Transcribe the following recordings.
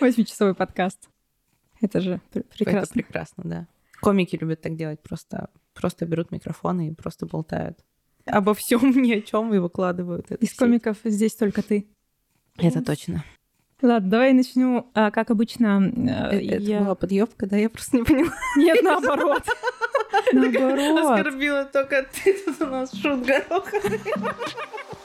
Восьмичасовой подкаст. Это же пр- прекрасно. Это прекрасно, да. Комики любят так делать, просто, просто берут микрофоны и просто болтают. Обо всем ни о чем и выкладывают. Из комиков здесь только ты. Это точно. Ладно, давай начну. А, как обычно, э, Э, Это я... была подъебка, да? Я просто не поняла. Нет, наоборот. Наоборот. Оскорбила только ты, тут у нас шут гороха.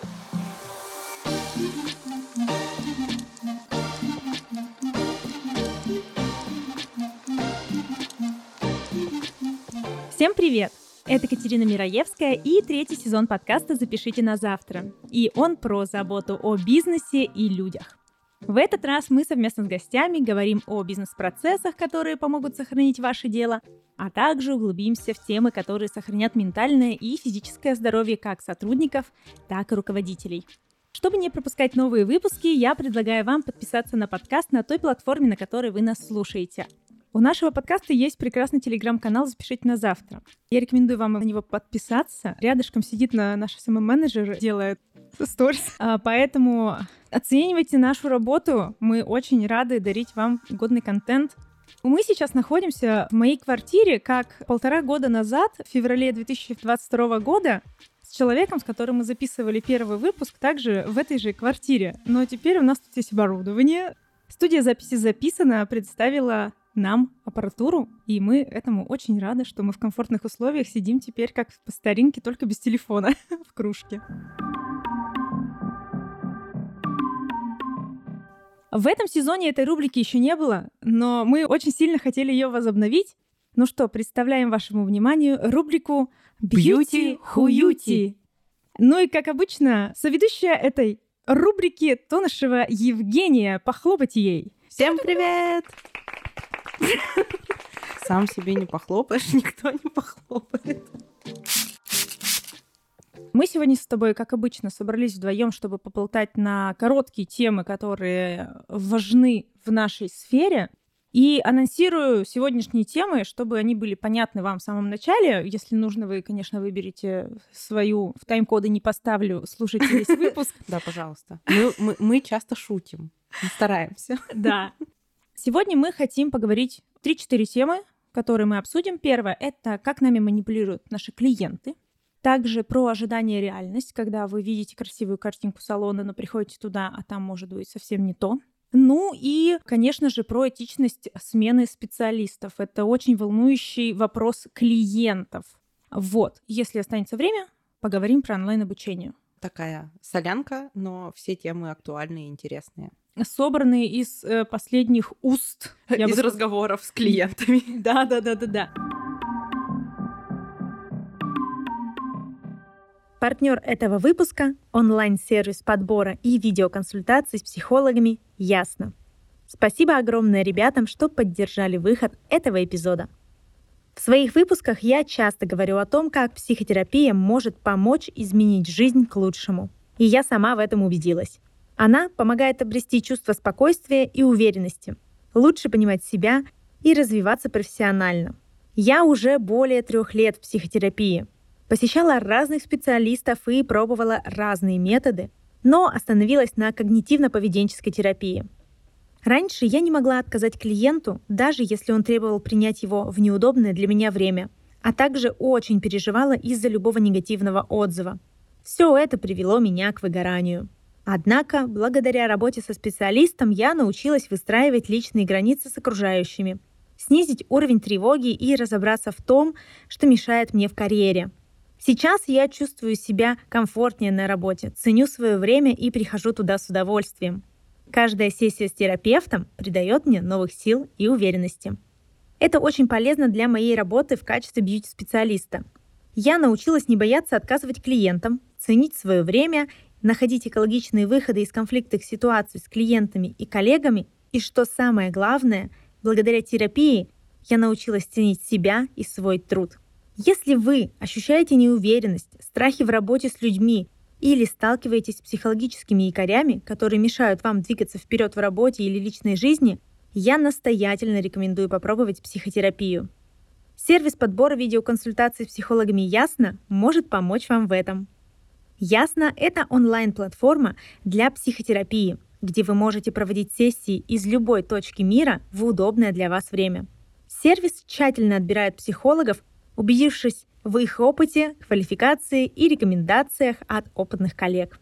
Всем привет! Это Катерина Мираевская и третий сезон подкаста «Запишите на завтра». И он про заботу о бизнесе и людях. В этот раз мы совместно с гостями говорим о бизнес-процессах, которые помогут сохранить ваше дело, а также углубимся в темы, которые сохранят ментальное и физическое здоровье как сотрудников, так и руководителей. Чтобы не пропускать новые выпуски, я предлагаю вам подписаться на подкаст на той платформе, на которой вы нас слушаете. У нашего подкаста есть прекрасный телеграм-канал «Запишите на завтра». Я рекомендую вам на него подписаться. Рядышком сидит на наш СММ-менеджер, делает сторис. А, Поэтому оценивайте нашу работу. Мы очень рады дарить вам годный контент. Мы сейчас находимся в моей квартире, как полтора года назад, в феврале 2022 года, с человеком, с которым мы записывали первый выпуск, также в этой же квартире. Но теперь у нас тут есть оборудование. Студия записи записана, представила нам аппаратуру, и мы этому очень рады, что мы в комфортных условиях сидим теперь как по старинке, только без телефона в кружке. В этом сезоне этой рубрики еще не было, но мы очень сильно хотели ее возобновить. Ну что, представляем вашему вниманию рубрику Бьюти хуюти. Ну и, как обычно, соведущая этой рубрики Тонышева Евгения. Похлопать ей. Всем привет! Сам себе не похлопаешь, никто не похлопает. Мы сегодня с тобой, как обычно, собрались вдвоем, чтобы поболтать на короткие темы, которые важны в нашей сфере. И анонсирую сегодняшние темы, чтобы они были понятны вам в самом начале. Если нужно, вы, конечно, выберете свою. В тайм-коды не поставлю, слушайте весь выпуск. Да, пожалуйста. Мы, часто шутим. Стараемся. Да. Сегодня мы хотим поговорить 3-4 темы, которые мы обсудим. Первое — это как нами манипулируют наши клиенты. Также про ожидание реальность, когда вы видите красивую картинку салона, но приходите туда, а там может быть совсем не то. Ну и, конечно же, про этичность смены специалистов. Это очень волнующий вопрос клиентов. Вот, если останется время, поговорим про онлайн-обучение. Такая солянка, но все темы актуальные и интересные. Собранные из э, последних уст. я бы Из сказала. разговоров с клиентами. Да, да, да, да, да. Партнер этого выпуска – онлайн-сервис подбора и видеоконсультаций с психологами «Ясно». Спасибо огромное ребятам, что поддержали выход этого эпизода. В своих выпусках я часто говорю о том, как психотерапия может помочь изменить жизнь к лучшему. И я сама в этом убедилась. Она помогает обрести чувство спокойствия и уверенности, лучше понимать себя и развиваться профессионально. Я уже более трех лет в психотерапии. Посещала разных специалистов и пробовала разные методы, но остановилась на когнитивно-поведенческой терапии. Раньше я не могла отказать клиенту, даже если он требовал принять его в неудобное для меня время, а также очень переживала из-за любого негативного отзыва. Все это привело меня к выгоранию. Однако, благодаря работе со специалистом, я научилась выстраивать личные границы с окружающими, снизить уровень тревоги и разобраться в том, что мешает мне в карьере. Сейчас я чувствую себя комфортнее на работе, ценю свое время и прихожу туда с удовольствием. Каждая сессия с терапевтом придает мне новых сил и уверенности. Это очень полезно для моей работы в качестве бьюти-специалиста. Я научилась не бояться отказывать клиентам, ценить свое время, находить экологичные выходы из конфликтных ситуаций с клиентами и коллегами, и что самое главное, благодаря терапии я научилась ценить себя и свой труд. Если вы ощущаете неуверенность, страхи в работе с людьми или сталкиваетесь с психологическими якорями, которые мешают вам двигаться вперед в работе или личной жизни, я настоятельно рекомендую попробовать психотерапию. Сервис подбора видеоконсультаций с психологами Ясно может помочь вам в этом. Ясно – это онлайн-платформа для психотерапии, где вы можете проводить сессии из любой точки мира в удобное для вас время. Сервис тщательно отбирает психологов, убедившись в их опыте, квалификации и рекомендациях от опытных коллег.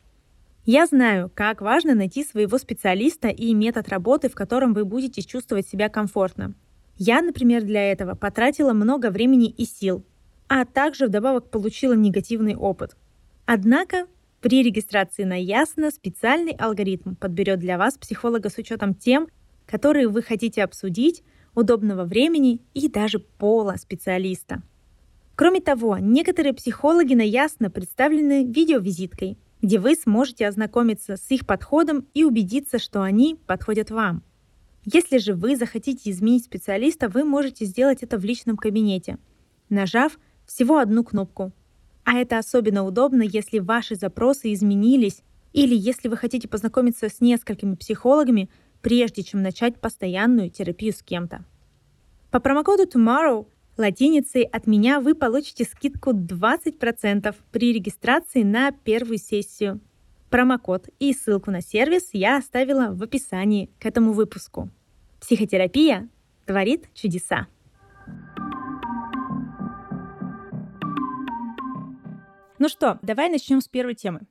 Я знаю, как важно найти своего специалиста и метод работы, в котором вы будете чувствовать себя комфортно. Я, например, для этого потратила много времени и сил, а также вдобавок получила негативный опыт. Однако при регистрации на Ясно специальный алгоритм подберет для вас психолога с учетом тем, которые вы хотите обсудить, удобного времени и даже пола специалиста. Кроме того, некоторые психологи на Ясно представлены видеовизиткой, где вы сможете ознакомиться с их подходом и убедиться, что они подходят вам. Если же вы захотите изменить специалиста, вы можете сделать это в личном кабинете, нажав всего одну кнопку. А это особенно удобно, если ваши запросы изменились или если вы хотите познакомиться с несколькими психологами, прежде чем начать постоянную терапию с кем-то. По промокоду TOMORROW латиницей от меня вы получите скидку 20% при регистрации на первую сессию. Промокод и ссылку на сервис я оставила в описании к этому выпуску. Психотерапия творит чудеса. Ну что, давай начнем с первой темы.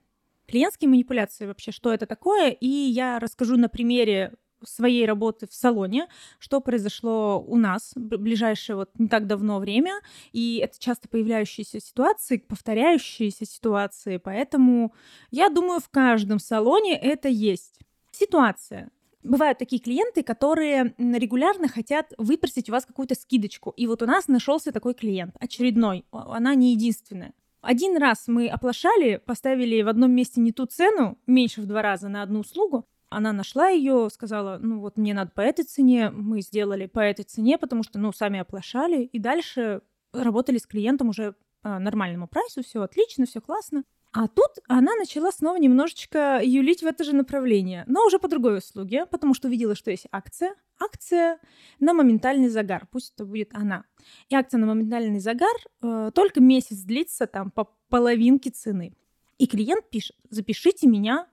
Клиентские манипуляции вообще, что это такое? И я расскажу на примере своей работы в салоне, что произошло у нас ближайшее вот не так давно время, и это часто появляющиеся ситуации, повторяющиеся ситуации, поэтому я думаю, в каждом салоне это есть. Ситуация. Бывают такие клиенты, которые регулярно хотят выпросить у вас какую-то скидочку. И вот у нас нашелся такой клиент, очередной, она не единственная. Один раз мы оплошали, поставили в одном месте не ту цену, меньше в два раза на одну услугу, она нашла ее, сказала, ну вот мне надо по этой цене, мы сделали по этой цене, потому что, ну, сами оплошали, и дальше работали с клиентом уже по нормальному прайсу, все отлично, все классно. А тут она начала снова немножечко юлить в это же направление, но уже по другой услуге, потому что увидела, что есть акция. Акция на моментальный загар, пусть это будет она. И акция на моментальный загар э, только месяц длится там по половинке цены. И клиент пишет, запишите меня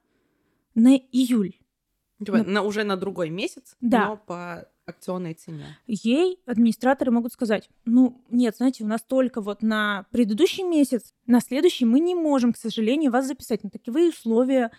на июль. Типа, ну, на, уже на другой месяц, да. но по акционной цене. Ей администраторы могут сказать, ну, нет, знаете, у нас только вот на предыдущий месяц, на следующий мы не можем, к сожалению, вас записать на такие условия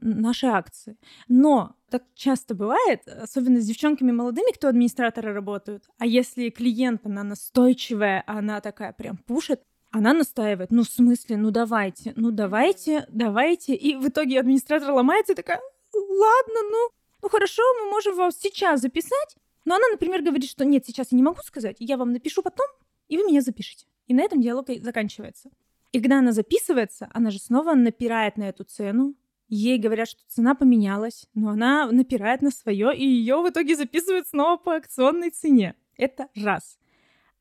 нашей акции. Но так часто бывает, особенно с девчонками молодыми, кто администраторы работают, а если клиент, она настойчивая, она такая прям пушит, она настаивает, ну, в смысле, ну, давайте, ну, давайте, давайте. И в итоге администратор ломается и такая, ладно, ну, ну хорошо, мы можем вас сейчас записать. Но она, например, говорит, что нет, сейчас я не могу сказать, я вам напишу потом, и вы меня запишите. И на этом диалог заканчивается. И когда она записывается, она же снова напирает на эту цену. Ей говорят, что цена поменялась, но она напирает на свое, и ее в итоге записывают снова по акционной цене. Это раз.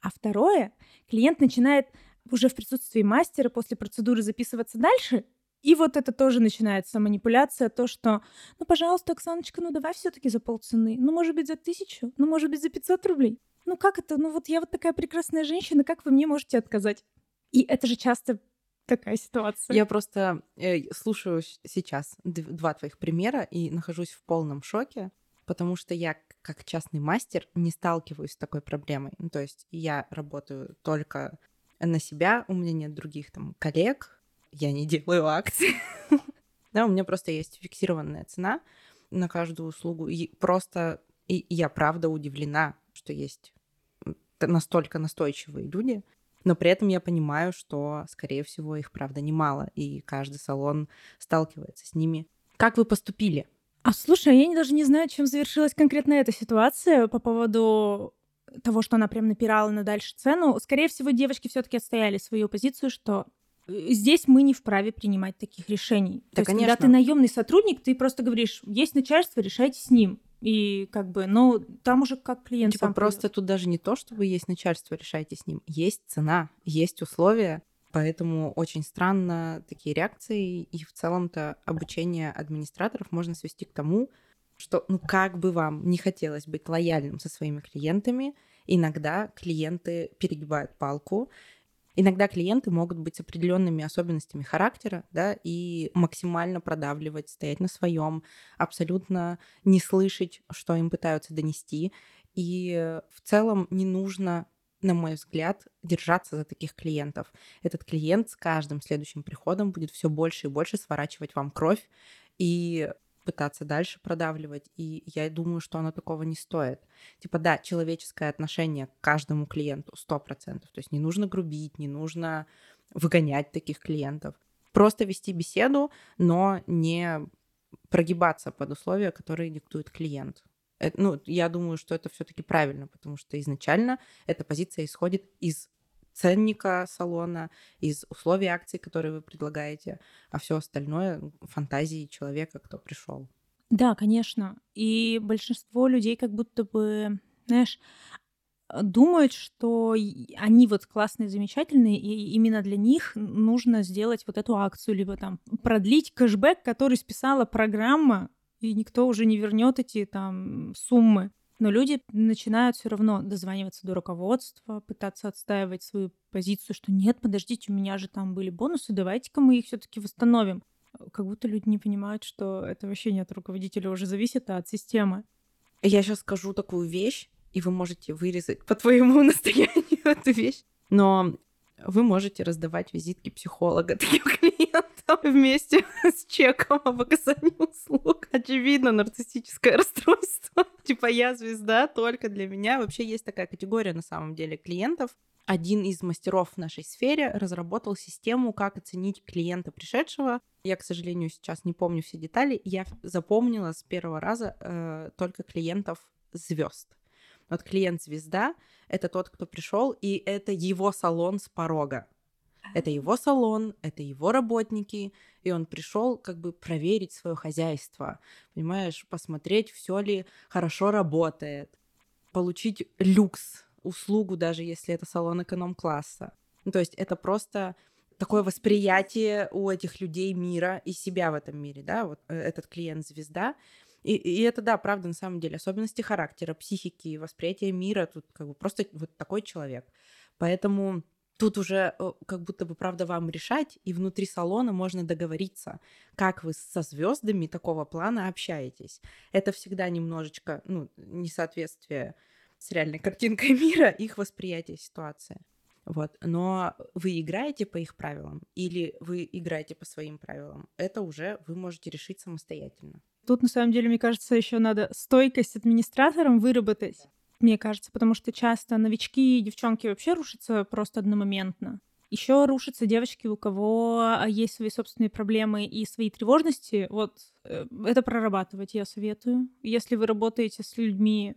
А второе, клиент начинает уже в присутствии мастера после процедуры записываться дальше, и вот это тоже начинается манипуляция, то, что, ну, пожалуйста, Оксаночка, ну, давай все таки за полцены. Ну, может быть, за тысячу, ну, может быть, за 500 рублей. Ну, как это? Ну, вот я вот такая прекрасная женщина, как вы мне можете отказать? И это же часто такая ситуация. Я просто э, слушаю сейчас два твоих примера и нахожусь в полном шоке, потому что я как частный мастер не сталкиваюсь с такой проблемой. Ну, то есть я работаю только на себя, у меня нет других там коллег, я не делаю акции. Да, у меня просто есть фиксированная цена на каждую услугу. И просто и я правда удивлена, что есть настолько настойчивые люди, но при этом я понимаю, что, скорее всего, их правда немало, и каждый салон сталкивается с ними. Как вы поступили? А слушай, я даже не знаю, чем завершилась конкретно эта ситуация по поводу того, что она прям напирала на дальше цену. Скорее всего, девочки все-таки отстояли свою позицию, что Здесь мы не вправе принимать таких решений. Да, То есть, конечно. когда ты наемный сотрудник, ты просто говоришь, есть начальство, решайте с ним. И как бы, ну, там уже как клиент типа сам просто придет. тут даже не то, чтобы есть начальство, решайте с ним. Есть цена, есть условия. Поэтому очень странно такие реакции. И в целом-то обучение администраторов можно свести к тому, что, ну, как бы вам не хотелось быть лояльным со своими клиентами, иногда клиенты перегибают палку, Иногда клиенты могут быть с определенными особенностями характера, да, и максимально продавливать, стоять на своем, абсолютно не слышать, что им пытаются донести. И в целом не нужно на мой взгляд, держаться за таких клиентов. Этот клиент с каждым следующим приходом будет все больше и больше сворачивать вам кровь и пытаться дальше продавливать. И я думаю, что оно такого не стоит. Типа, да, человеческое отношение к каждому клиенту сто процентов. То есть не нужно грубить, не нужно выгонять таких клиентов. Просто вести беседу, но не прогибаться под условия, которые диктует клиент. Это, ну, я думаю, что это все-таки правильно, потому что изначально эта позиция исходит из ценника салона, из условий акций, которые вы предлагаете, а все остальное фантазии человека, кто пришел. Да, конечно. И большинство людей как будто бы, знаешь, думают, что они вот классные, замечательные, и именно для них нужно сделать вот эту акцию, либо там продлить кэшбэк, который списала программа, и никто уже не вернет эти там суммы. Но люди начинают все равно дозваниваться до руководства, пытаться отстаивать свою позицию, что нет, подождите, у меня же там были бонусы, давайте-ка мы их все-таки восстановим. Как будто люди не понимают, что это вообще не от руководителя уже зависит, а от системы. Я сейчас скажу такую вещь, и вы можете вырезать по твоему настоянию эту вещь. Но вы можете раздавать визитки психолога таким клиентам вместе с чеком об оказании услуг. Очевидно, нарциссическое расстройство. Типа я звезда только для меня. Вообще есть такая категория на самом деле клиентов. Один из мастеров в нашей сфере разработал систему, как оценить клиента пришедшего. Я, к сожалению, сейчас не помню все детали. Я запомнила с первого раза э, только клиентов звезд. Вот клиент-звезда — это тот, кто пришел, и это его салон с порога. Это его салон, это его работники, и он пришел как бы проверить свое хозяйство, понимаешь, посмотреть, все ли хорошо работает, получить люкс, услугу, даже если это салон эконом-класса. Ну, то есть это просто такое восприятие у этих людей мира и себя в этом мире, да, вот э, этот клиент-звезда, и, и это, да, правда, на самом деле, особенности характера, психики, восприятия мира, тут как бы просто вот такой человек. Поэтому тут уже э, как будто бы, правда, вам решать, и внутри салона можно договориться, как вы со звездами такого плана общаетесь. Это всегда немножечко, ну, несоответствие с реальной картинкой мира, их восприятия ситуации. Вот. Но вы играете по их правилам или вы играете по своим правилам, это уже вы можете решить самостоятельно. Тут, на самом деле, мне кажется, еще надо стойкость администраторам выработать. Мне кажется, потому что часто новички и девчонки вообще рушатся просто одномоментно. Еще рушатся девочки, у кого а, есть свои собственные проблемы и свои тревожности. Вот э, это прорабатывать я советую. Если вы работаете с людьми,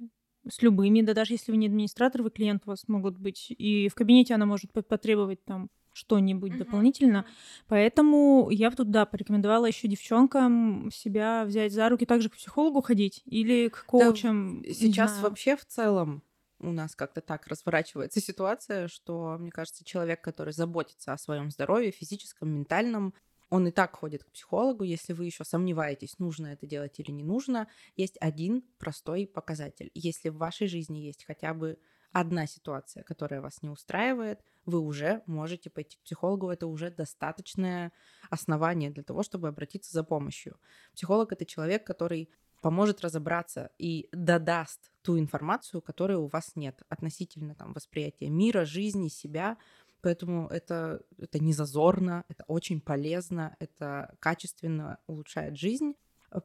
с любыми, да даже если вы не администратор, вы клиент у вас могут быть, и в кабинете она может потребовать там что-нибудь mm-hmm. дополнительно. Поэтому я бы тут, да, порекомендовала еще девчонкам себя взять за руки, также к психологу ходить или к коучам. Да, сейчас вообще в целом у нас как-то так разворачивается ситуация, что, мне кажется, человек, который заботится о своем здоровье, физическом, ментальном, он и так ходит к психологу, если вы еще сомневаетесь, нужно это делать или не нужно, есть один простой показатель. Если в вашей жизни есть хотя бы одна ситуация, которая вас не устраивает, вы уже можете пойти к психологу. Это уже достаточное основание для того, чтобы обратиться за помощью. Психолог — это человек, который поможет разобраться и додаст ту информацию, которой у вас нет относительно там, восприятия мира, жизни, себя. Поэтому это, это не зазорно, это очень полезно, это качественно улучшает жизнь.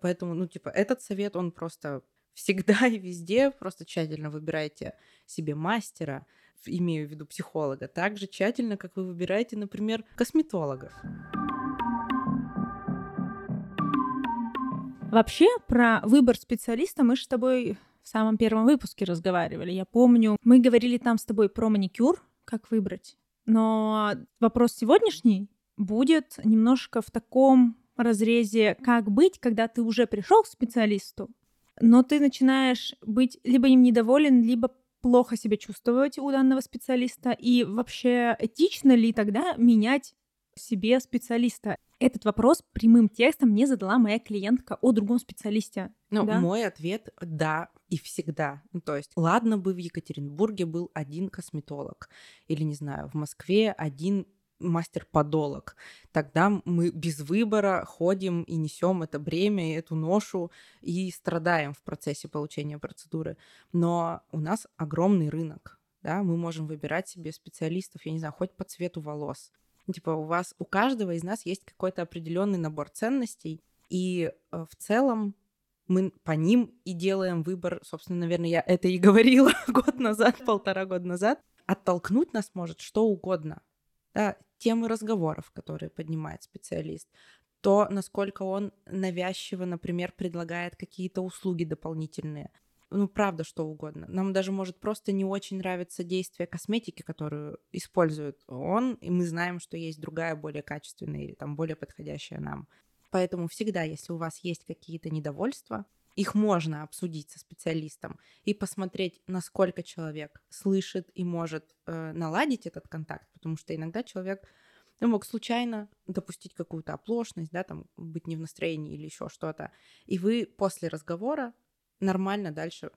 Поэтому, ну, типа, этот совет, он просто всегда и везде. Просто тщательно выбирайте себе мастера, имею в виду психолога, так же тщательно, как вы выбираете, например, косметолога. Вообще, про выбор специалиста мы с тобой в самом первом выпуске разговаривали. Я помню, мы говорили там с тобой про маникюр, как выбрать. Но вопрос сегодняшний будет немножко в таком разрезе, как быть, когда ты уже пришел к специалисту, но ты начинаешь быть либо им недоволен, либо плохо себя чувствовать у данного специалиста, и вообще этично ли тогда менять себе специалиста? Этот вопрос прямым текстом мне задала моя клиентка о другом специалисте. Ну, да? мой ответ — да, и всегда. Ну, то есть, ладно бы в Екатеринбурге был один косметолог, или, не знаю, в Москве один мастер-подолог. Тогда мы без выбора ходим и несем это бремя, и эту ношу, и страдаем в процессе получения процедуры. Но у нас огромный рынок. Да, мы можем выбирать себе специалистов, я не знаю, хоть по цвету волос. Типа у вас, у каждого из нас есть какой-то определенный набор ценностей, и э, в целом мы по ним и делаем выбор. Собственно, наверное, я это и говорила год назад, полтора года назад. Оттолкнуть нас может что угодно. Да, темы разговоров, которые поднимает специалист, то, насколько он навязчиво, например, предлагает какие-то услуги дополнительные. Ну, правда, что угодно. Нам даже может просто не очень нравиться действие косметики, которую использует он, и мы знаем, что есть другая, более качественная или там более подходящая нам. Поэтому всегда, если у вас есть какие-то недовольства, их можно обсудить со специалистом и посмотреть, насколько человек слышит и может э, наладить этот контакт, потому что иногда человек ну, мог случайно допустить какую-то оплошность, да, там быть не в настроении или еще что-то, и вы после разговора нормально дальше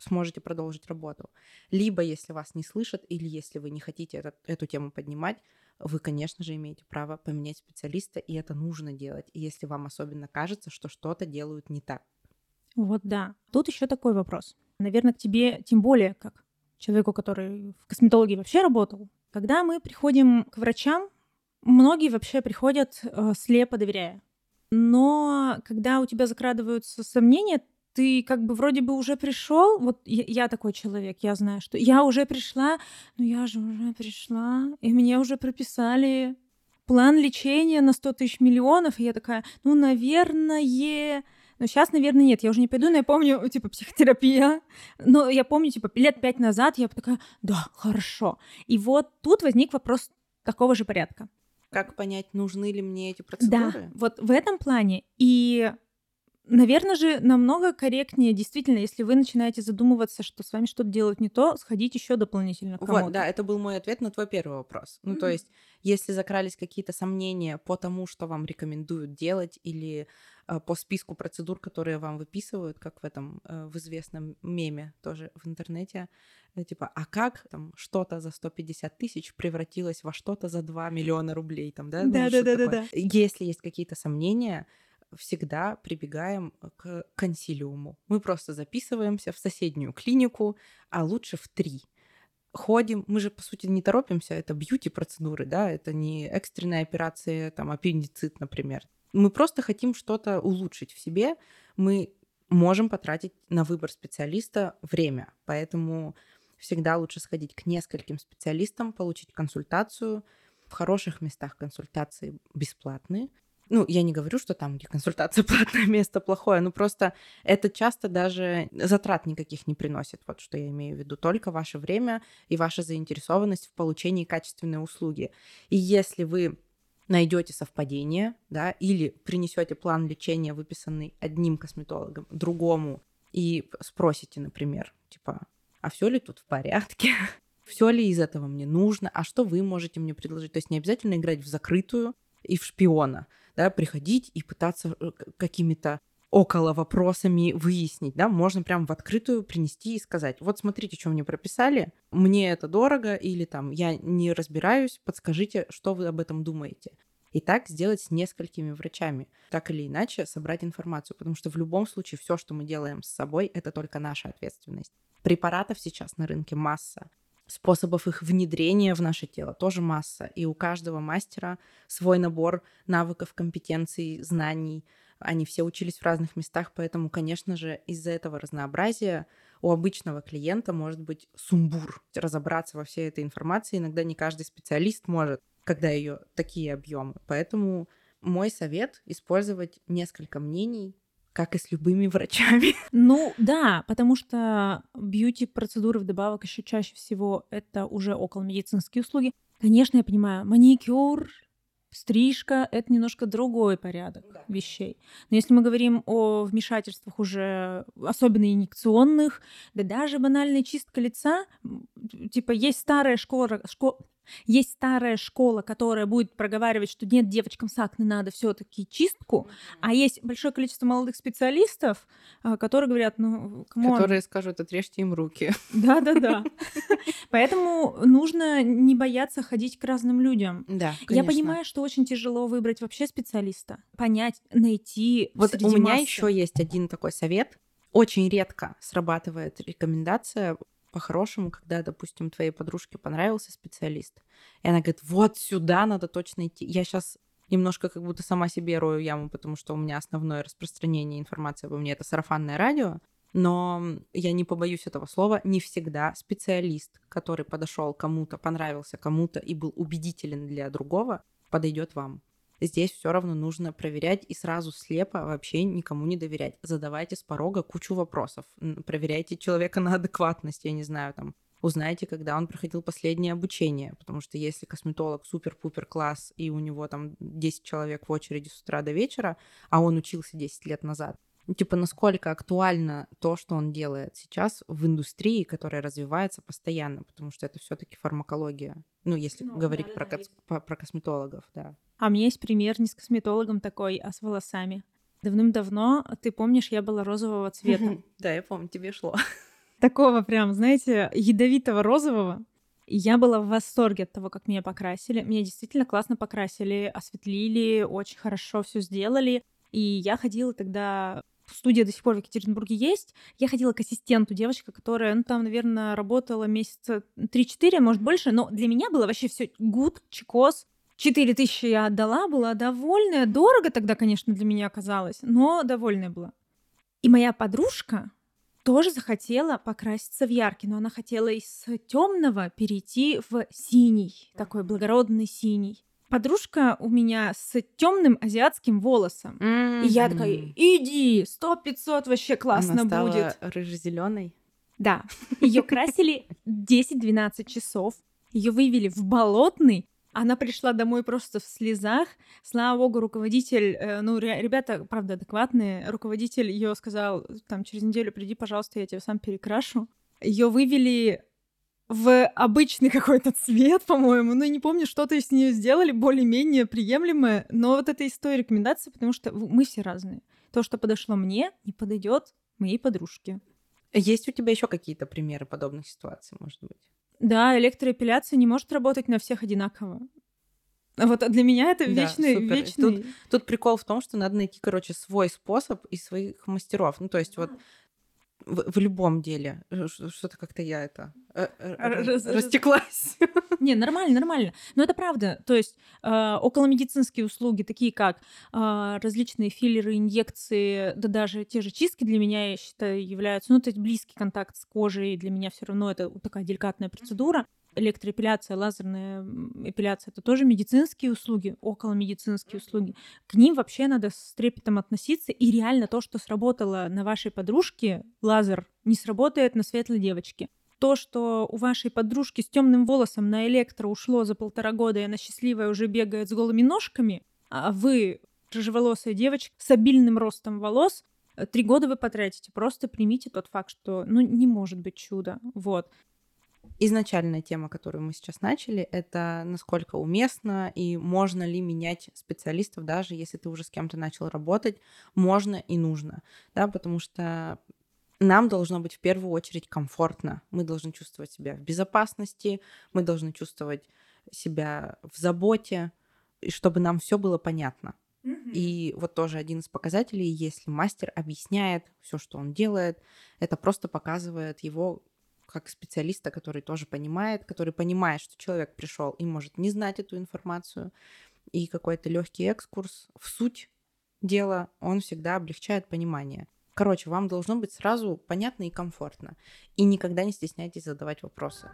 сможете продолжить работу. Либо, если вас не слышат, или если вы не хотите этот, эту тему поднимать, вы, конечно же, имеете право поменять специалиста, и это нужно делать. Если вам особенно кажется, что что-то делают не так. Вот да. Тут еще такой вопрос. Наверное, к тебе, тем более, как человеку, который в косметологии вообще работал, когда мы приходим к врачам, многие вообще приходят э, слепо доверяя. Но когда у тебя закрадываются сомнения, ты как бы вроде бы уже пришел, вот я, я такой человек, я знаю, что я уже пришла, но я же уже пришла, и мне уже прописали план лечения на 100 тысяч миллионов, и я такая, ну, наверное, но сейчас, наверное, нет, я уже не пойду, но я помню, типа, психотерапия. Но я помню, типа, лет пять назад я такая, да, хорошо. И вот тут возник вопрос такого же порядка. Как понять, нужны ли мне эти процедуры? Да, вот в этом плане. И Наверное же, намного корректнее, действительно, если вы начинаете задумываться, что с вами что-то делают не то, сходить еще дополнительно к кому-то. Вот, да, это был мой ответ на твой первый вопрос. Ну, mm-hmm. то есть, если закрались какие-то сомнения по тому, что вам рекомендуют делать, или э, по списку процедур, которые вам выписывают, как в этом э, в известном меме тоже в интернете, э, типа, а как там что-то за 150 тысяч превратилось во что-то за 2 миллиона рублей, там, да? Да, да, да, да, да. Если есть какие-то сомнения, всегда прибегаем к консилиуму. Мы просто записываемся в соседнюю клинику, а лучше в три. Ходим, мы же, по сути, не торопимся, это бьюти-процедуры, да, это не экстренная операция, там, аппендицит, например. Мы просто хотим что-то улучшить в себе, мы можем потратить на выбор специалиста время, поэтому всегда лучше сходить к нескольким специалистам, получить консультацию. В хороших местах консультации бесплатные, ну, я не говорю, что там, где консультация платное место плохое, но просто это часто даже затрат никаких не приносит, вот что я имею в виду, только ваше время и ваша заинтересованность в получении качественной услуги. И если вы найдете совпадение, да, или принесете план лечения, выписанный одним косметологом, другому, и спросите, например, типа, а все ли тут в порядке? все ли из этого мне нужно? А что вы можете мне предложить? То есть не обязательно играть в закрытую и в шпиона да, приходить и пытаться э, какими-то около вопросами выяснить, да, можно прям в открытую принести и сказать, вот смотрите, что мне прописали, мне это дорого, или там, я не разбираюсь, подскажите, что вы об этом думаете. И так сделать с несколькими врачами, так или иначе собрать информацию, потому что в любом случае все, что мы делаем с собой, это только наша ответственность. Препаратов сейчас на рынке масса способов их внедрения в наше тело тоже масса. И у каждого мастера свой набор навыков, компетенций, знаний. Они все учились в разных местах, поэтому, конечно же, из-за этого разнообразия у обычного клиента может быть сумбур. Разобраться во всей этой информации иногда не каждый специалист может, когда ее такие объемы. Поэтому мой совет использовать несколько мнений, как и с любыми врачами. Ну да, потому что бьюти-процедуры вдобавок еще чаще всего это уже около медицинские услуги. Конечно, я понимаю, маникюр, стрижка — это немножко другой порядок да. вещей. Но если мы говорим о вмешательствах уже особенно инъекционных, да даже банальная чистка лица, типа есть старая школа, школа Есть старая школа, которая будет проговаривать, что нет, девочкам с акне надо все таки чистку, а есть большое количество молодых специалистов, а, которые говорят, ну, come on. Которые скажут, отрежьте им руки. Да-да-да. Поэтому нужно не бояться ходить к разным людям. Да, Я понимаю, что очень тяжело выбрать вообще специалиста, понять, найти. Вот у меня еще есть один такой совет. Очень редко срабатывает рекомендация по-хорошему, когда, допустим, твоей подружке понравился специалист, и она говорит, вот сюда надо точно идти. Я сейчас немножко как будто сама себе рою яму, потому что у меня основное распространение информации обо мне — это сарафанное радио, но я не побоюсь этого слова, не всегда специалист, который подошел кому-то, понравился кому-то и был убедителен для другого, подойдет вам. Здесь все равно нужно проверять и сразу слепо вообще никому не доверять. Задавайте с порога кучу вопросов. Проверяйте человека на адекватность, я не знаю, там, узнайте, когда он проходил последнее обучение, потому что если косметолог супер-пупер класс, и у него там 10 человек в очереди с утра до вечера, а он учился 10 лет назад, ну, типа, насколько актуально то, что он делает сейчас в индустрии, которая развивается постоянно, потому что это все-таки фармакология. Ну, если Ну, говорить да-да-да, про, кос- по- про косметологов, да. А у меня есть пример не с косметологом такой, а с волосами. Давным-давно, ты помнишь, я была розового цвета. Да, я помню, тебе шло. Такого прям, знаете, ядовитого розового. Я была в восторге от того, как меня покрасили. Меня действительно классно покрасили, осветлили, очень хорошо все сделали. И я ходила тогда студия до сих пор в Екатеринбурге есть. Я ходила к ассистенту, девочка, которая, ну, там, наверное, работала месяца 3-4, может, больше, но для меня было вообще все гуд, чекос. 4 тысячи я отдала, была довольная. Дорого тогда, конечно, для меня оказалось, но довольная была. И моя подружка тоже захотела покраситься в яркий, но она хотела из темного перейти в синий, такой благородный синий. Подружка у меня с темным азиатским волосом. И я такая, иди, сто пятьсот вообще классно Она стала будет. рыже-зеленой. Да. Ее красили 10-12 часов. Ее вывели в болотный. Она пришла домой просто в слезах. Слава богу, руководитель, э, ну, ре- ребята, правда, адекватные. Руководитель ее сказал, там, через неделю приди, пожалуйста, я тебя сам перекрашу. Ее вывели в обычный какой-то цвет, по-моему. Ну, не помню, что-то с нее сделали более-менее приемлемое. Но вот это из той рекомендации, потому что мы все разные. То, что подошло мне, не подойдет моей подружке. Есть у тебя еще какие-то примеры подобных ситуаций, может быть? Да, электроэпиляция не может работать на всех одинаково. А Вот для меня это Да, вечный, супер. вечный. Тут прикол в том, что надо найти, короче, свой способ и своих мастеров. Ну, то есть вот в, в любом деле. Э, Что-то как-то я это... э, э, Раз- раз- Растеклась. Не, нормально, нормально. Но это правда. То есть э, околомедицинские услуги, такие как э, различные филлеры, инъекции, да даже те же чистки для меня, я считаю, являются, ну, то есть близкий контакт с кожей для меня все равно это такая деликатная процедура. Электроэпиляция, лазерная эпиляция — это тоже медицинские услуги, околомедицинские услуги. К ним вообще надо с трепетом относиться. И реально то, что сработало на вашей подружке, лазер, не сработает на светлой девочке то, что у вашей подружки с темным волосом на электро ушло за полтора года, и она счастливая уже бегает с голыми ножками, а вы, рыжеволосая девочка с обильным ростом волос, э, три года вы потратите. Просто примите тот факт, что ну, не может быть чуда. Вот. Изначальная тема, которую мы сейчас начали, это насколько уместно и можно ли менять специалистов, даже если ты уже с кем-то начал работать, можно и нужно, да, потому что нам должно быть в первую очередь комфортно. Мы должны чувствовать себя в безопасности, мы должны чувствовать себя в заботе, и чтобы нам все было понятно. И вот тоже один из показателей, если мастер объясняет все, что он делает, это просто показывает его как специалиста, который тоже понимает, который понимает, что человек пришел и может не знать эту информацию, и какой-то легкий экскурс в суть дела, он всегда облегчает понимание. Короче, вам должно быть сразу понятно и комфортно. И никогда не стесняйтесь задавать вопросы.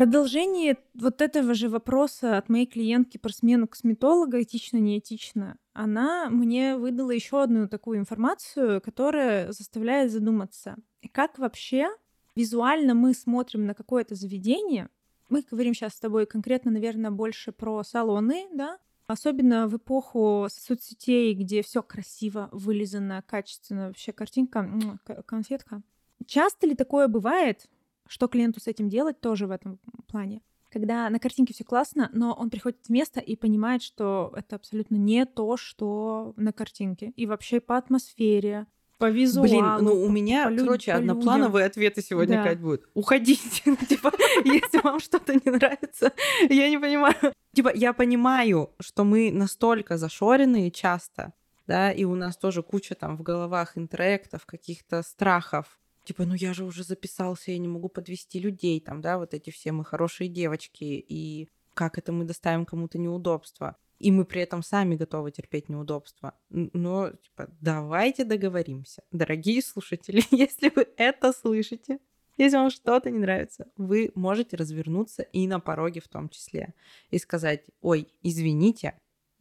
Продолжение вот этого же вопроса от моей клиентки про смену косметолога, этично, неэтично, она мне выдала еще одну такую информацию, которая заставляет задуматься, как вообще визуально мы смотрим на какое-то заведение. Мы говорим сейчас с тобой конкретно, наверное, больше про салоны, да, Особенно в эпоху соцсетей, где все красиво, вылизано, качественно, вообще картинка, конфетка. Часто ли такое бывает, что клиенту с этим делать, тоже в этом плане. Когда на картинке все классно, но он приходит в место и понимает, что это абсолютно не то, что на картинке. И вообще по атмосфере, по визуалу. Блин, ну у меня, по короче, по одноплановые ответы сегодня, Да. Кать, будут. Уходите. Типа, если вам что-то не нравится, я не понимаю. Типа, я понимаю, что мы настолько зашоренные часто, да, и у нас тоже куча там в головах интроектов, каких-то страхов. Типа, ну я же уже записался, я не могу подвести людей, там, да, вот эти все мы хорошие девочки, и как это мы доставим кому-то неудобства. И мы при этом сами готовы терпеть неудобства. Но, типа, давайте договоримся. Дорогие слушатели, если вы это слышите, если вам что-то не нравится, вы можете развернуться и на пороге в том числе. И сказать, ой, извините,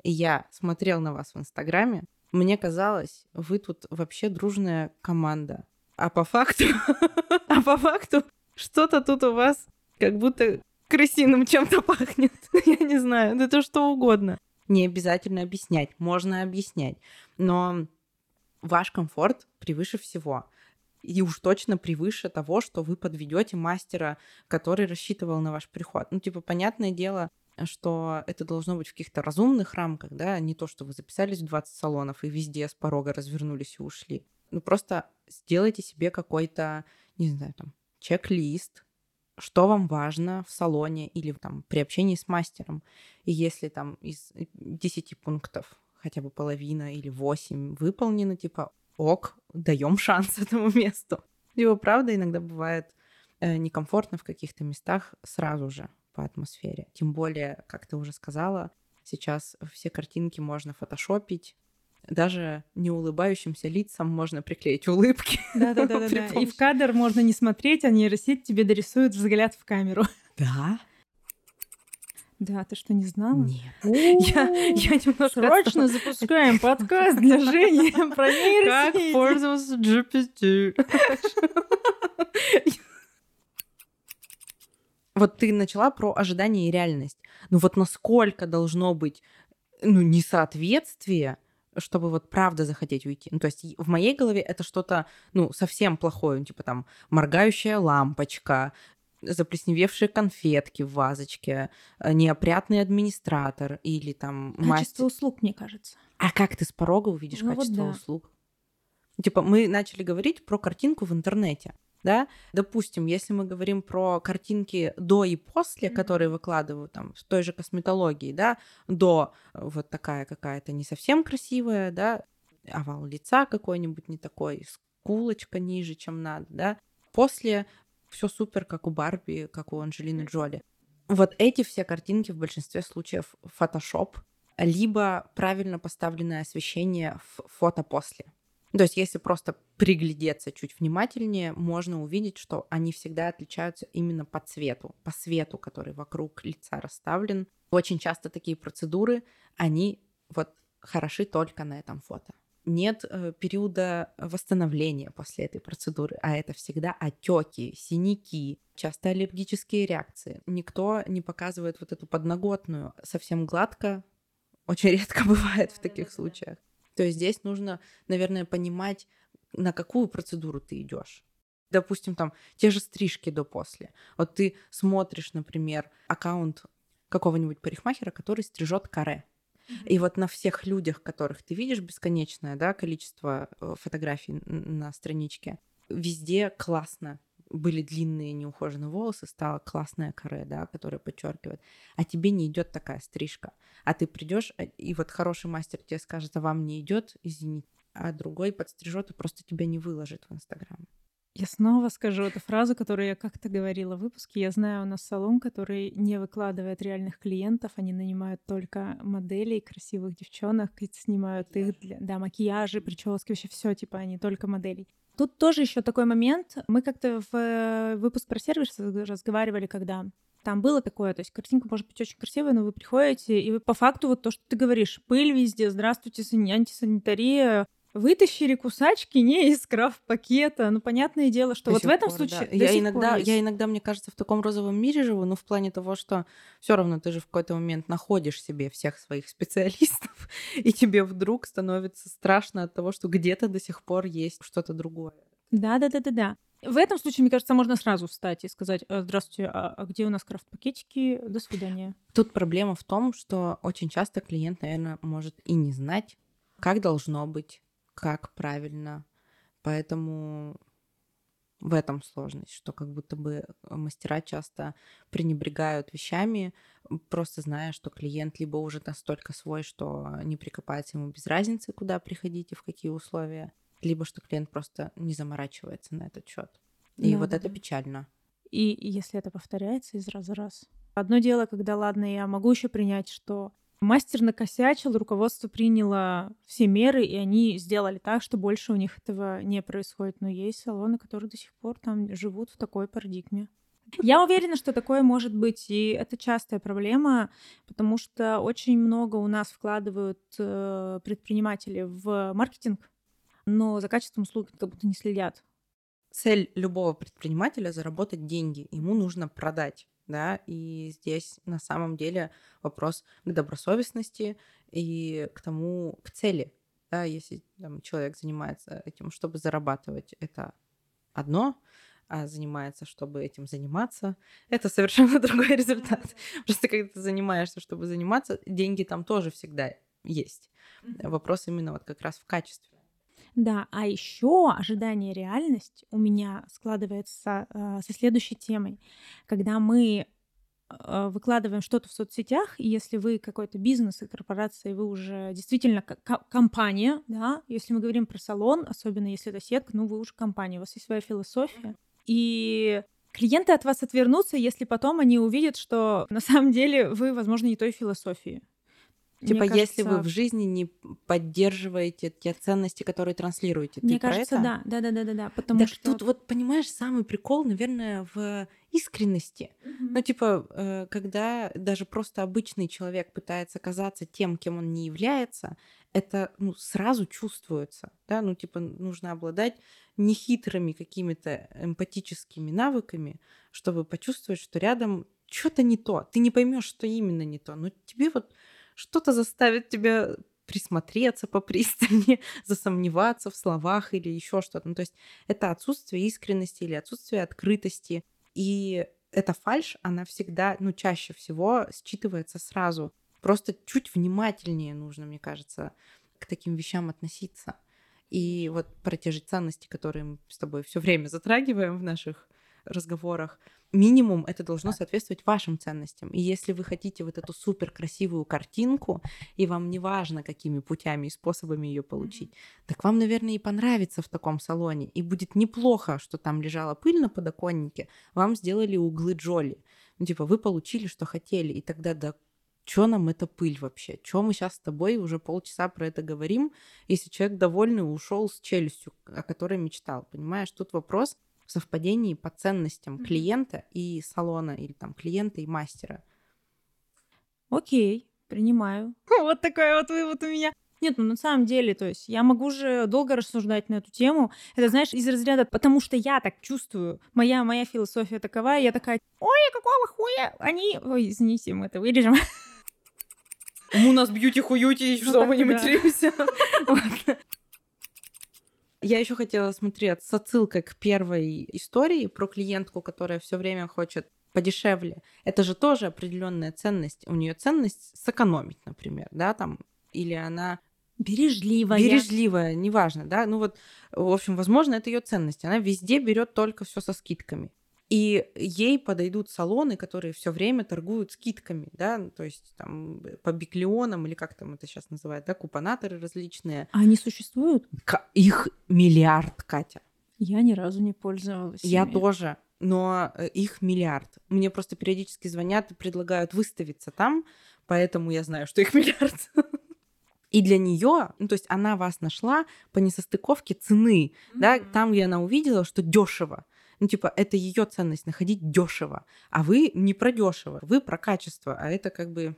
я смотрел на вас в Инстаграме, мне казалось, вы тут вообще дружная команда. А по факту, а по факту, что-то тут у вас как будто крысиным чем-то пахнет. Я не знаю, это что угодно. Не обязательно объяснять, можно объяснять. Но ваш комфорт превыше всего. И уж точно превыше того, что вы подведете мастера, который рассчитывал на ваш приход. Ну, типа, понятное дело, что это должно быть в каких-то разумных рамках, да, не то, что вы записались в 20 салонов и везде с порога развернулись и ушли. Ну, просто сделайте себе какой-то, не знаю, там, чек-лист, что вам важно в салоне или там при общении с мастером. И если там из 10 пунктов хотя бы половина или 8 выполнены, типа, ок, даем шанс этому месту. Его, правда, иногда бывает э, некомфортно в каких-то местах сразу же по атмосфере. Тем более, как ты уже сказала, сейчас все картинки можно фотошопить, даже не улыбающимся лицам можно приклеить улыбки. Да-да-да. И в кадр можно не смотреть, а нейросеть тебе дорисует взгляд в камеру. Да? Да, ты что, не знала? Нет. Я, я немножко... Срочно запускаем подкаст для Жени про Как нейросети. пользоваться GPT? Вот ты начала про ожидание и реальность. Ну вот насколько должно быть ну, несоответствие, чтобы вот правда захотеть уйти. Ну, то есть в моей голове это что-то, ну, совсем плохое, ну, типа там моргающая лампочка, заплесневевшие конфетки в вазочке, э, неопрятный администратор или там Качество мастер. услуг, мне кажется. А как ты с порога увидишь Ну вот качество да. услуг? Типа, мы начали говорить про картинку в интернете. Да? Допустим, если мы говорим про картинки до и после, Мгм. которые выкладывают там в той же косметологии, да, до э, вот такая какая-то не совсем красивая, да, овал лица какой-нибудь не такой, скулочка ниже, чем надо, да, после все супер, как у Барби, как у Анджелины Джоли. Вот эти все картинки в большинстве случаев фотошоп, либо правильно поставленное освещение в фото после. То есть, если просто приглядеться чуть внимательнее, можно увидеть, что они всегда отличаются именно по цвету, по свету, который вокруг лица расставлен. Очень часто такие процедуры, они вот хороши только на этом фото. Нет э, периода восстановления после этой процедуры, а это всегда отеки, синяки, часто аллергические реакции. Никто не показывает вот эту подноготную. Совсем гладко очень редко бывает в таких случаях. То есть здесь нужно, наверное, понимать, на какую процедуру ты идешь. Допустим, там те же стрижки до-после. Вот ты смотришь, например, аккаунт какого-нибудь парикмахера, который стрижет каре. И вот на всех людях, которых ты видишь бесконечное да, количество э, фотографий на страничке, везде классно были длинные неухоженные волосы, стала классная каре, да, которая подчеркивает. А тебе не идет такая стрижка. А ты придешь, и вот хороший мастер тебе скажет, а вам не идет, извините. А другой подстрижет и просто тебя не выложит в Инстаграм. Я снова скажу эту фразу, которую я как-то говорила в выпуске. Я знаю у нас салон, который не выкладывает реальных клиентов. Они нанимают только моделей, красивых девчонок, и снимают их для да, макияжи, прически, вообще все, типа они только моделей. Тут тоже еще такой момент. Мы как-то в выпуск про сервис разговаривали, когда там было такое, то есть картинка может быть очень красивая, но вы приходите, и вы по факту вот то, что ты говоришь, пыль везде, здравствуйте, сан- антисанитария, Вытащили кусачки не из крафт-пакета. Ну, понятное дело, что До вот в этом пор, случае... да. Я иногда, я иногда, мне кажется, в таком розовом мире живу, но в плане того, что все равно ты же в какой-то момент находишь себе всех своих специалистов, и тебе вдруг становится страшно от того, что где-то до сих пор есть что-то другое. Да, да, да, да, да. В этом случае, мне кажется, можно сразу встать и сказать, «Э, здравствуйте, а, а где у нас крафт-пакетики? До свидания. Тут проблема в том, что очень часто клиент, наверное, может и не знать, как должно быть, как правильно. Поэтому в этом сложность, что как будто бы мастера часто пренебрегают вещами, просто зная, что клиент либо уже настолько свой, что не прикопается ему без разницы, куда приходить и в какие условия, либо что клиент просто не заморачивается на этот счет. И Да, вот да, это да. печально. И если это повторяется из раза в раз. Одно дело, когда, ладно, я могу еще принять, что мастер накосячил, руководство приняло все меры, и они сделали так, что больше у них этого не происходит. Но есть салоны, которые до сих пор там живут в такой парадигме. Я уверена, что такое может быть, и это частая проблема, потому что очень много у нас вкладывают э, предприниматели в маркетинг, но за качеством услуги как будто не следят. Цель любого предпринимателя заработать деньги. Ему нужно продать. Да, и здесь на самом деле вопрос к добросовестности и к тому, к цели. Да, если там, человек занимается этим, чтобы зарабатывать, это одно, а занимается, чтобы этим заниматься, это совершенно другой результат. Просто когда ты занимаешься, чтобы заниматься, деньги там тоже всегда есть. Вопрос именно вот как раз в качестве. Да, а еще ожидание реальность у меня складывается э, со следующей темой. Когда мы э, выкладываем что-то в соцсетях, и если вы какой-то бизнес и корпорация, и вы уже действительно ко- ко- компания, да, если мы говорим про салон, особенно если это сетка, ну вы уже компания, у вас есть своя философия. И клиенты от вас отвернутся, если потом они увидят, что на самом деле вы, возможно, не той философии. Мне Типа, если вы кажется, в жизни не поддерживаете те ценности, которые транслируете, Мне ты про кажется, это? да, да, да, да, да, да, потому Так что тут вот, понимаешь, самый прикол, наверное, в искренности. Мгм. Ну, типа, э, когда даже просто обычный человек пытается казаться тем, кем он не является, это ну, сразу чувствуется. Да? Ну, типа, нужно обладать нехитрыми какими-то эмпатическими навыками, чтобы почувствовать, что рядом что-то не то. Ты не поймешь, что именно не то. Но тебе вот что-то заставит тебя присмотреться попристальнее, засомневаться в словах или еще что-то. Ну, то есть это отсутствие искренности или отсутствие открытости. И эта фальш, она всегда, ну, чаще всего считывается сразу. Просто чуть внимательнее нужно, мне кажется, к таким вещам относиться. И вот про те же ценности, которые мы с тобой все время затрагиваем в наших разговорах, минимум это должно соответствовать вашим ценностям. И если вы хотите вот эту супер красивую картинку, и вам не важно, какими путями и способами ее получить, так вам, наверное, и понравится в таком салоне. И будет неплохо, что там лежала пыль на подоконнике, вам сделали углы Джоли. Ну, типа, вы получили, что хотели, и тогда да что нам эта пыль вообще? Что мы сейчас с тобой уже полчаса про это говорим, если человек довольный ушел с челюстью, о которой мечтал, понимаешь? Тут вопрос в совпадении по ценностям клиента и салона, или там клиента и мастера. Окей, принимаю. Вот такой вот вывод у меня. Нет, ну на самом деле, то есть я могу же долго рассуждать на эту тему. Это, знаешь, из разряда, потому что я так чувствую, моя, моя философия такова, я такая, ой, какого хуя они... Ой, извините, мы это вырежем. У нас бьюти-хуюти, Ну, что мы не да. материмся. Я еще хотела смотреть с отсылкой к первой истории про клиентку, которая все время хочет подешевле. Это же тоже определенная ценность. У нее ценность сэкономить, например, да, там, или она Бережливая. бережливая, неважно, да. Ну вот, в общем, возможно, это ее ценность. Она везде берет только все со скидками. И ей подойдут салоны, которые все время торгуют скидками, да, ну, то есть там по биклионам или как там это сейчас называют, да, купонаторы различные. А они существуют? Ка- Их миллиард, Катя. Я ни разу не пользовалась. Я ими. тоже, но э, их миллиард. Мне просто периодически звонят и предлагают выставиться там, поэтому я знаю, что их миллиард. И для нее, ну то есть она вас нашла по несостыковке цены, да, Мгм. там, где она увидела, что дешево. Ну, типа, это ее ценность находить дешево, а вы не про дешево, вы про качество, а это как бы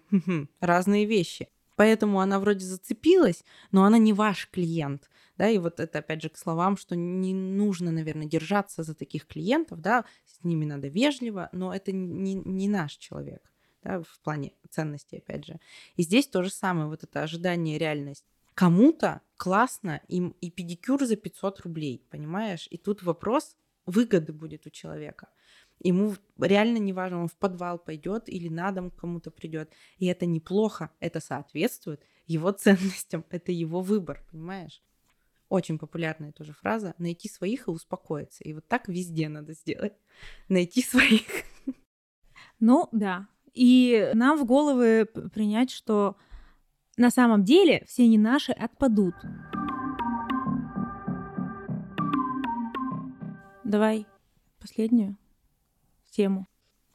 разные вещи. Поэтому она вроде зацепилась, но она не ваш клиент. Да, и вот это опять же к словам, что не нужно, наверное, держаться за таких клиентов, да, с ними надо вежливо, но это не, не наш человек, да, в плане ценностей, опять же. И здесь то же самое, вот это ожидание, реальность. Кому-то классно им и педикюр за 500 рублей, понимаешь? И тут вопрос выгоды будет у человека. Ему реально не важно, он в подвал пойдет или на дом кому-то придет. И это неплохо, это соответствует его ценностям, это его выбор, понимаешь? Очень популярная тоже фраза «найти своих и успокоиться». И вот так везде надо сделать. Найти своих. Ну, да. И нам в головы принять, что на самом деле все не наши отпадут. Давай последнюю тему.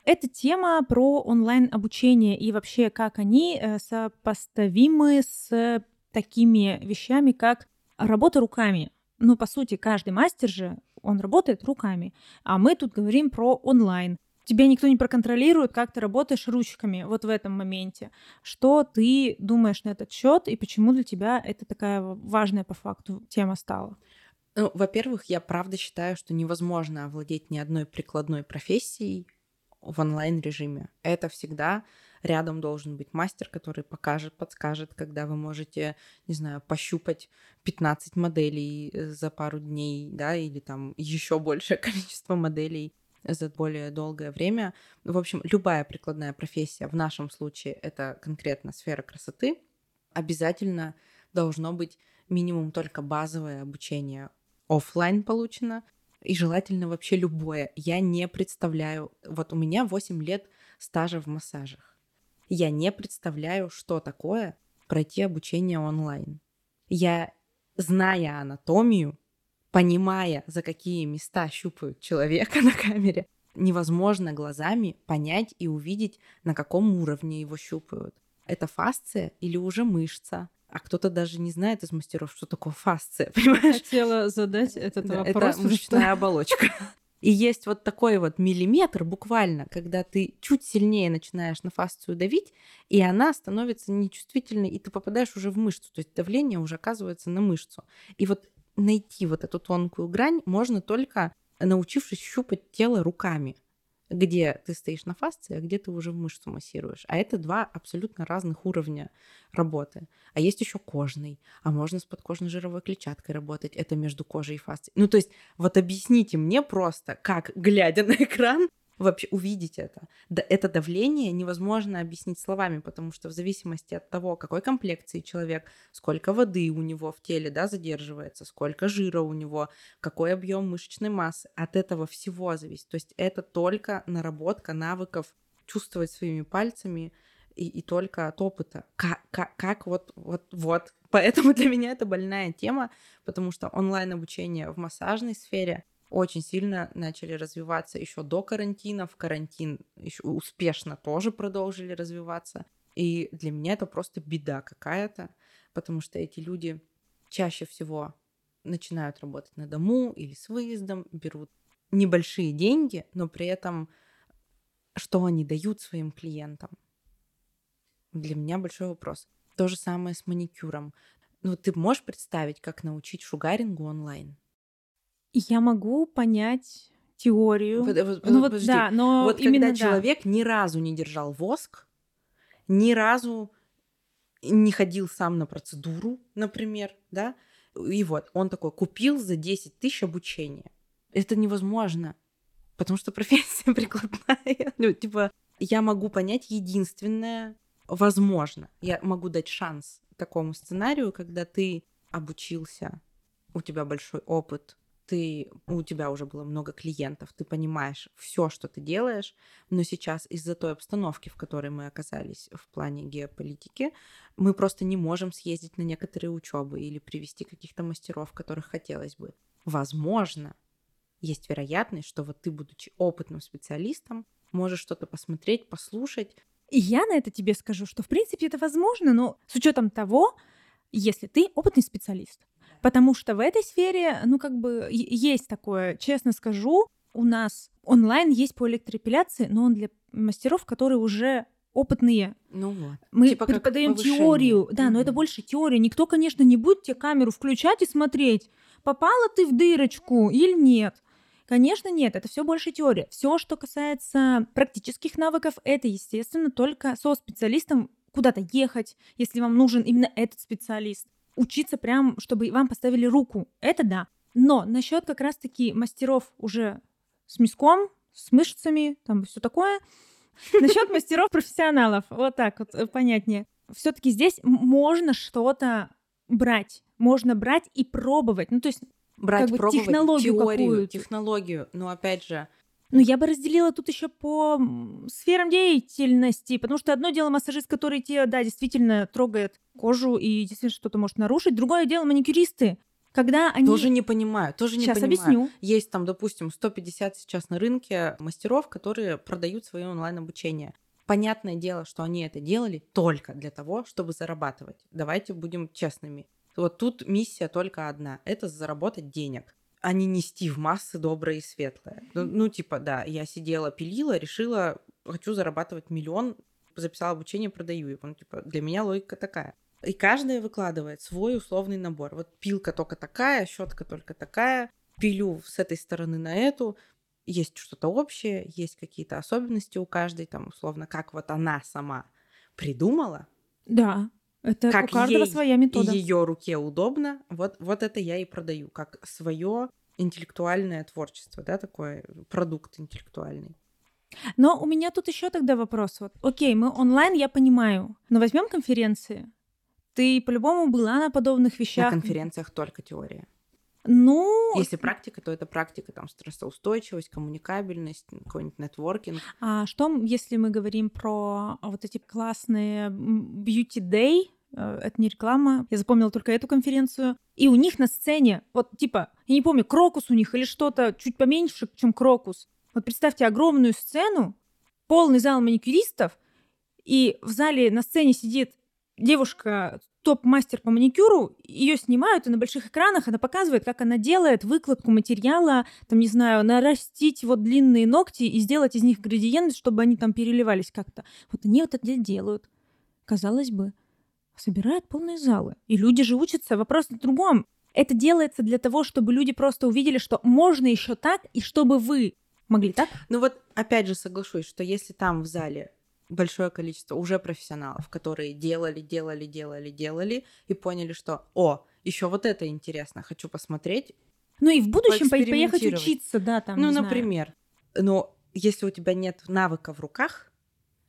Это тема про онлайн-обучение и вообще, как они э, сопоставимы с такими вещами, как работа руками. Ну, по сути, каждый мастер же, он работает руками. А мы тут говорим про онлайн. Тебя никто не проконтролирует, как ты работаешь ручками вот в этом моменте. Что ты думаешь на этот счет и почему для тебя это такая важная по факту тема стала? Ну, во-первых, я правда считаю, что невозможно овладеть ни одной прикладной профессией в онлайн-режиме. Это всегда рядом должен быть мастер, который покажет, подскажет, когда вы можете, не знаю, пощупать 15 моделей э, за пару дней, да, или там еще большее количество моделей за более долгое время. В общем, любая прикладная профессия, в нашем случае это конкретно сфера красоты, обязательно должно быть минимум только базовое обучение офлайн получено, и желательно вообще любое. Я не представляю, вот у меня 8 лет стажа в массажах. Я не представляю, что такое пройти обучение онлайн. Я, зная анатомию, понимая, за какие места щупают человека на камере, невозможно глазами понять и увидеть, на каком уровне его щупают. Это фасция или уже мышца? А кто-то даже не знает из мастеров, что такое фасция, понимаешь? Хотела задать этот да, вопрос. Это мышечная что... оболочка. И есть вот такой вот миллиметр буквально, когда ты чуть сильнее начинаешь на фасцию давить, и она становится нечувствительной, и ты попадаешь уже в мышцу. То есть давление уже оказывается на мышцу. И вот найти вот эту тонкую грань можно только научившись щупать тело руками, где ты стоишь на фасции, а где ты уже в мышцу массируешь. А это два абсолютно разных уровня работы. А есть еще кожный, а можно с подкожной жировой клетчаткой работать. Это между кожей и фасцией. Ну, то есть, вот объясните мне просто, как, глядя на экран, вообще увидеть это. Да, это давление невозможно объяснить словами, потому что в зависимости от того, какой комплекции человек, сколько воды у него в теле да, задерживается, сколько жира у него, какой объем мышечной массы, от этого всего зависит. То есть это только наработка навыков чувствовать своими пальцами и, и только от опыта. Как, как, как вот, вот, вот. Поэтому для меня это больная тема, потому что онлайн-обучение в массажной сфере — очень сильно начали развиваться еще до карантина. В карантин еще успешно тоже продолжили развиваться. И для меня это просто беда какая-то, потому что эти люди чаще всего начинают работать на дому или с выездом, берут небольшие деньги, но при этом что они дают своим клиентам? Для меня большой вопрос. То же самое с маникюром. Ну, ты можешь представить, как научить шугарингу онлайн? Я могу понять теорию. Под, под, ну, вот, подожди. да, но вот именно когда да. человек ни разу не держал воск, ни разу не ходил сам на процедуру, например, да, и вот он такой купил за 10 тысяч обучения. Это невозможно, потому что профессия прикладная. Ну, типа, я могу понять единственное, возможно, я могу дать шанс такому сценарию, когда ты обучился, у тебя большой опыт, ты, у тебя уже было много клиентов, ты понимаешь все, что ты делаешь, но сейчас из-за той обстановки, в которой мы оказались в плане геополитики, мы просто не можем съездить на некоторые учебы или привести каких-то мастеров, которых хотелось бы. Возможно, есть вероятность, что вот ты, будучи опытным специалистом, можешь что-то посмотреть, послушать. И я на это тебе скажу, что в принципе это возможно, но с учетом того, если ты опытный специалист, Потому что в этой сфере, ну, как бы есть такое, честно скажу, у нас онлайн есть по электроэпиляции, но он для мастеров, которые уже опытные. Ну вот. Мы типа преподаем теорию, да, mm-hmm. но это больше теория. Никто, конечно, не будет тебе камеру включать и смотреть, попала ты в дырочку или нет. Конечно, нет, это все больше теория. Все, что касается практических навыков, это, естественно, только со специалистом куда-то ехать, если вам нужен именно этот специалист учиться прям, чтобы вам поставили руку. Это да. Но насчет как раз-таки мастеров уже с мяском, с мышцами, там все такое. Насчет мастеров профессионалов, вот так вот э, понятнее. Все-таки здесь можно что-то брать, можно брать и пробовать. Ну то есть брать, как бы пробовать технологию теорию, какую-то. технологию. Но опять же, Ну, я бы разделила тут еще по сферам деятельности, потому что одно дело массажист, который тебе, да, действительно трогает кожу и действительно что-то может нарушить. Другое дело маникюристы, когда они... тоже не понимаю, тоже не Сейчас понимаю. объясню. Есть там, допустим, 150 сейчас на рынке мастеров, которые продают свое онлайн-обучение. Понятное дело, что они это делали только для того, чтобы зарабатывать. Давайте будем честными. Вот тут миссия только одна – это заработать денег, а не нести в массы доброе и светлое. Ну, ну, типа, да, я сидела, пилила, решила, хочу зарабатывать миллион, записала обучение, продаю его. Ну, типа, для меня логика такая. И каждая выкладывает свой условный набор. Вот пилка только такая, щетка только такая, пилю с этой стороны на эту. Есть что-то общее, есть какие-то особенности у каждой, там, условно, как вот она сама придумала, Да, это как у каждого ей своя метода. ее руке удобно, вот, вот это я и продаю, как свое интеллектуальное творчество, да, такой продукт интеллектуальный. Но у меня тут еще тогда вопрос. Вот, окей, мы онлайн, я понимаю, но возьмем конференции. Ты по-любому была на подобных На вещах. конференциях только теория. Ну, Если практика, то это практика, там, стрессоустойчивость, коммуникабельность, какой-нибудь нетворкинг. а что, если мы говорим про вот эти классные beauty day, это не реклама, я запомнила только эту конференцию, и у них на сцене, вот типа, я не помню, крокус у них или что-то чуть поменьше, чем крокус. Вот представьте огромную сцену, полный зал маникюристов, и в зале на сцене сидит девушка, топ-мастер по маникюру, ее снимают, и на больших экранах она показывает, как она делает выкладку материала, там, не знаю, нарастить вот длинные ногти и сделать из них градиенты, чтобы они там переливались как-то. Вот они вот это делают. Казалось бы, собирают полные залы. И люди же учатся. Вопрос в другом. Это делается для того, чтобы люди просто увидели, что можно еще так, и чтобы вы могли так. Ну вот, опять же, соглашусь, что если там в зале большое количество уже профессионалов, которые делали, делали, делали, делали, и поняли, что, о, еще вот это интересно, хочу посмотреть. Ну и в будущем по- поехать учиться, да, там, ну, не знаю. например. Но если у тебя нет навыка в руках,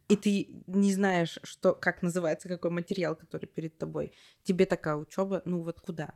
и ты не знаешь, что, как называется, какой материал, который перед тобой, тебе такая учеба, ну вот куда?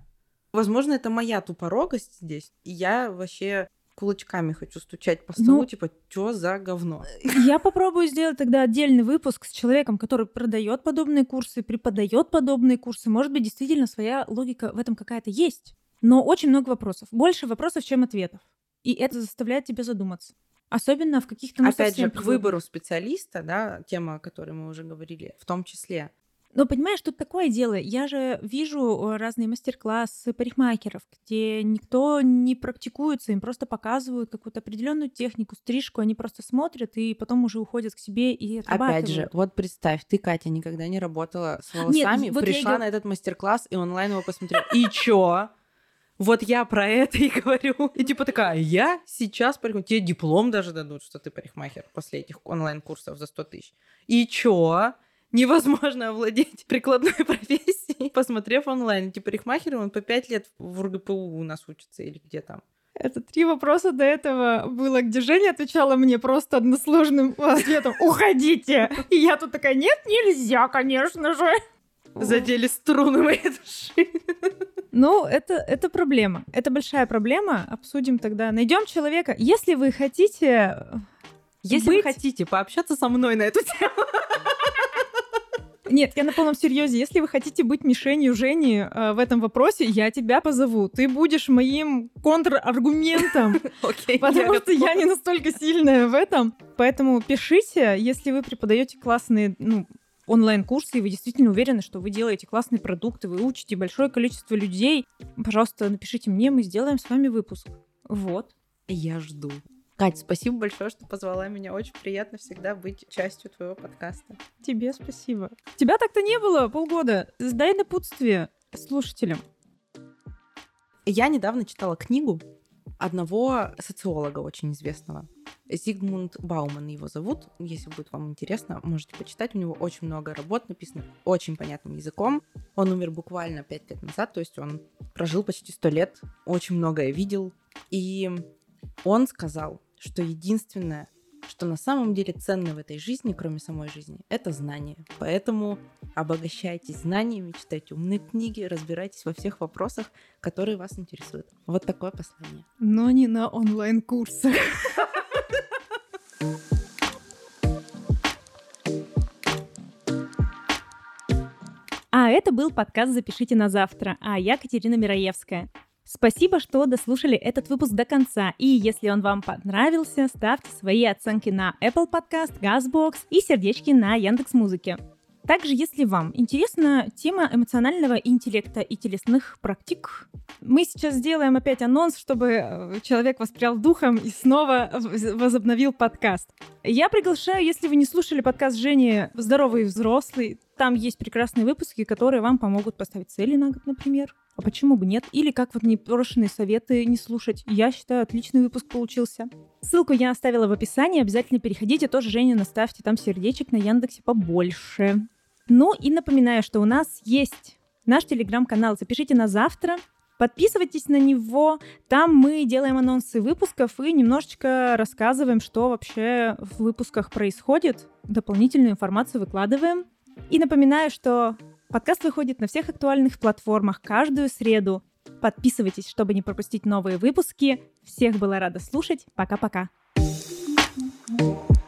Возможно, это моя тупорогость здесь, и я вообще кулачками хочу стучать по столу, Ну, типа, что за говно? Я попробую сделать тогда отдельный выпуск с человеком, который продает подобные курсы, преподает подобные курсы. Может быть, действительно своя логика в этом какая-то есть. Но очень много вопросов. Больше вопросов, чем ответов. И это заставляет тебя задуматься. Особенно в каких-то ну, Опять же, к выбору специалиста, да, тема, о которой мы уже говорили, в том числе. Но понимаешь, тут такое дело. Я же вижу э, разные мастер-классы парикмахеров, где никто не практикуется, им просто показывают какую-то определенную технику, стрижку, они просто смотрят и потом уже уходят к себе и отрабатывают. Опять же, вот представь, ты, Катя, никогда не работала с волосами, вот я пришла её- на этот мастер-класс и онлайн его посмотрела. И чё? Вот я про это и говорю. И типа такая, я сейчас парикмахер. Тебе диплом даже дадут, что ты парикмахер после этих онлайн-курсов за 100 тысяч. И чё? Невозможно овладеть прикладной профессией, посмотрев онлайн. Эти парикмахеры, он по 5 лет в РГПУ у нас учится или где там. Это три вопроса до этого было, где Женя отвечала мне просто односложным ответом «Уходите!» И я тут такая «Нет, нельзя, конечно же!» Задели струны моей души. Ну, это, это проблема. Это большая проблема. Обсудим тогда. Найдем человека. Если вы хотите... Если вы быть- хотите пообщаться со мной на эту тему, Нет, я на полном серьезе. Если вы хотите быть мишенью Жени э, в этом вопросе, я тебя позову. Ты будешь моим контраргументом. окей, Потому я что я не настолько сильная в этом. Поэтому пишите, если вы преподаете классные ну, онлайн-курсы, и вы действительно уверены, что вы делаете классные продукты, вы учите большое количество людей. Пожалуйста, напишите мне, мы сделаем с вами выпуск. Вот. Я жду. Кать, спасибо большое, что позвала меня. Очень приятно всегда быть частью твоего подкаста. Тебе спасибо. Тебя так-то не было полгода. Сдай напутствие слушателям. Я недавно читала книгу одного социолога очень известного. Зигмунд Бауман его зовут. Если будет вам интересно, можете почитать. У него очень много работ написано очень понятным языком. Он умер буквально пять лет назад, то есть он прожил почти сто лет, очень многое видел. И он сказал, что единственное, что на самом деле ценно в этой жизни, кроме самой жизни, это знания. Поэтому обогащайтесь знаниями, читайте умные книги, разбирайтесь во всех вопросах, которые вас интересуют. Вот такое послание. Но не на онлайн-курсах. А это был подкаст «Запишите на завтра», а я Катерина Мираевская. Спасибо, что дослушали этот выпуск до конца. И если он вам понравился, ставьте свои оценки на Apple Podcast, Gasbox и сердечки на Яндекс Музыке. Также, если вам интересна тема эмоционального интеллекта и телесных практик, мы сейчас сделаем опять анонс, чтобы э, человек воспрял духом и снова возобновил подкаст. Я приглашаю, если вы не слушали подкаст Жени «Здоровый взрослый», там есть прекрасные выпуски, которые вам помогут поставить цели на год, например. А почему бы нет? Или как вот непрошенные советы не слушать. Я считаю, отличный выпуск получился. Ссылку я оставила в описании, обязательно переходите, тоже Жене наставьте там сердечек на Яндексе побольше. Ну и напоминаю, что у нас есть наш телеграм-канал «Запишите на завтра», Подписывайтесь на него, там мы делаем анонсы выпусков и немножечко рассказываем, что вообще в выпусках происходит, дополнительную информацию выкладываем. И напоминаю, что подкаст выходит на всех актуальных платформах каждую среду. Подписывайтесь, чтобы не пропустить новые выпуски. Всех была рада слушать. Пока-пока. thank you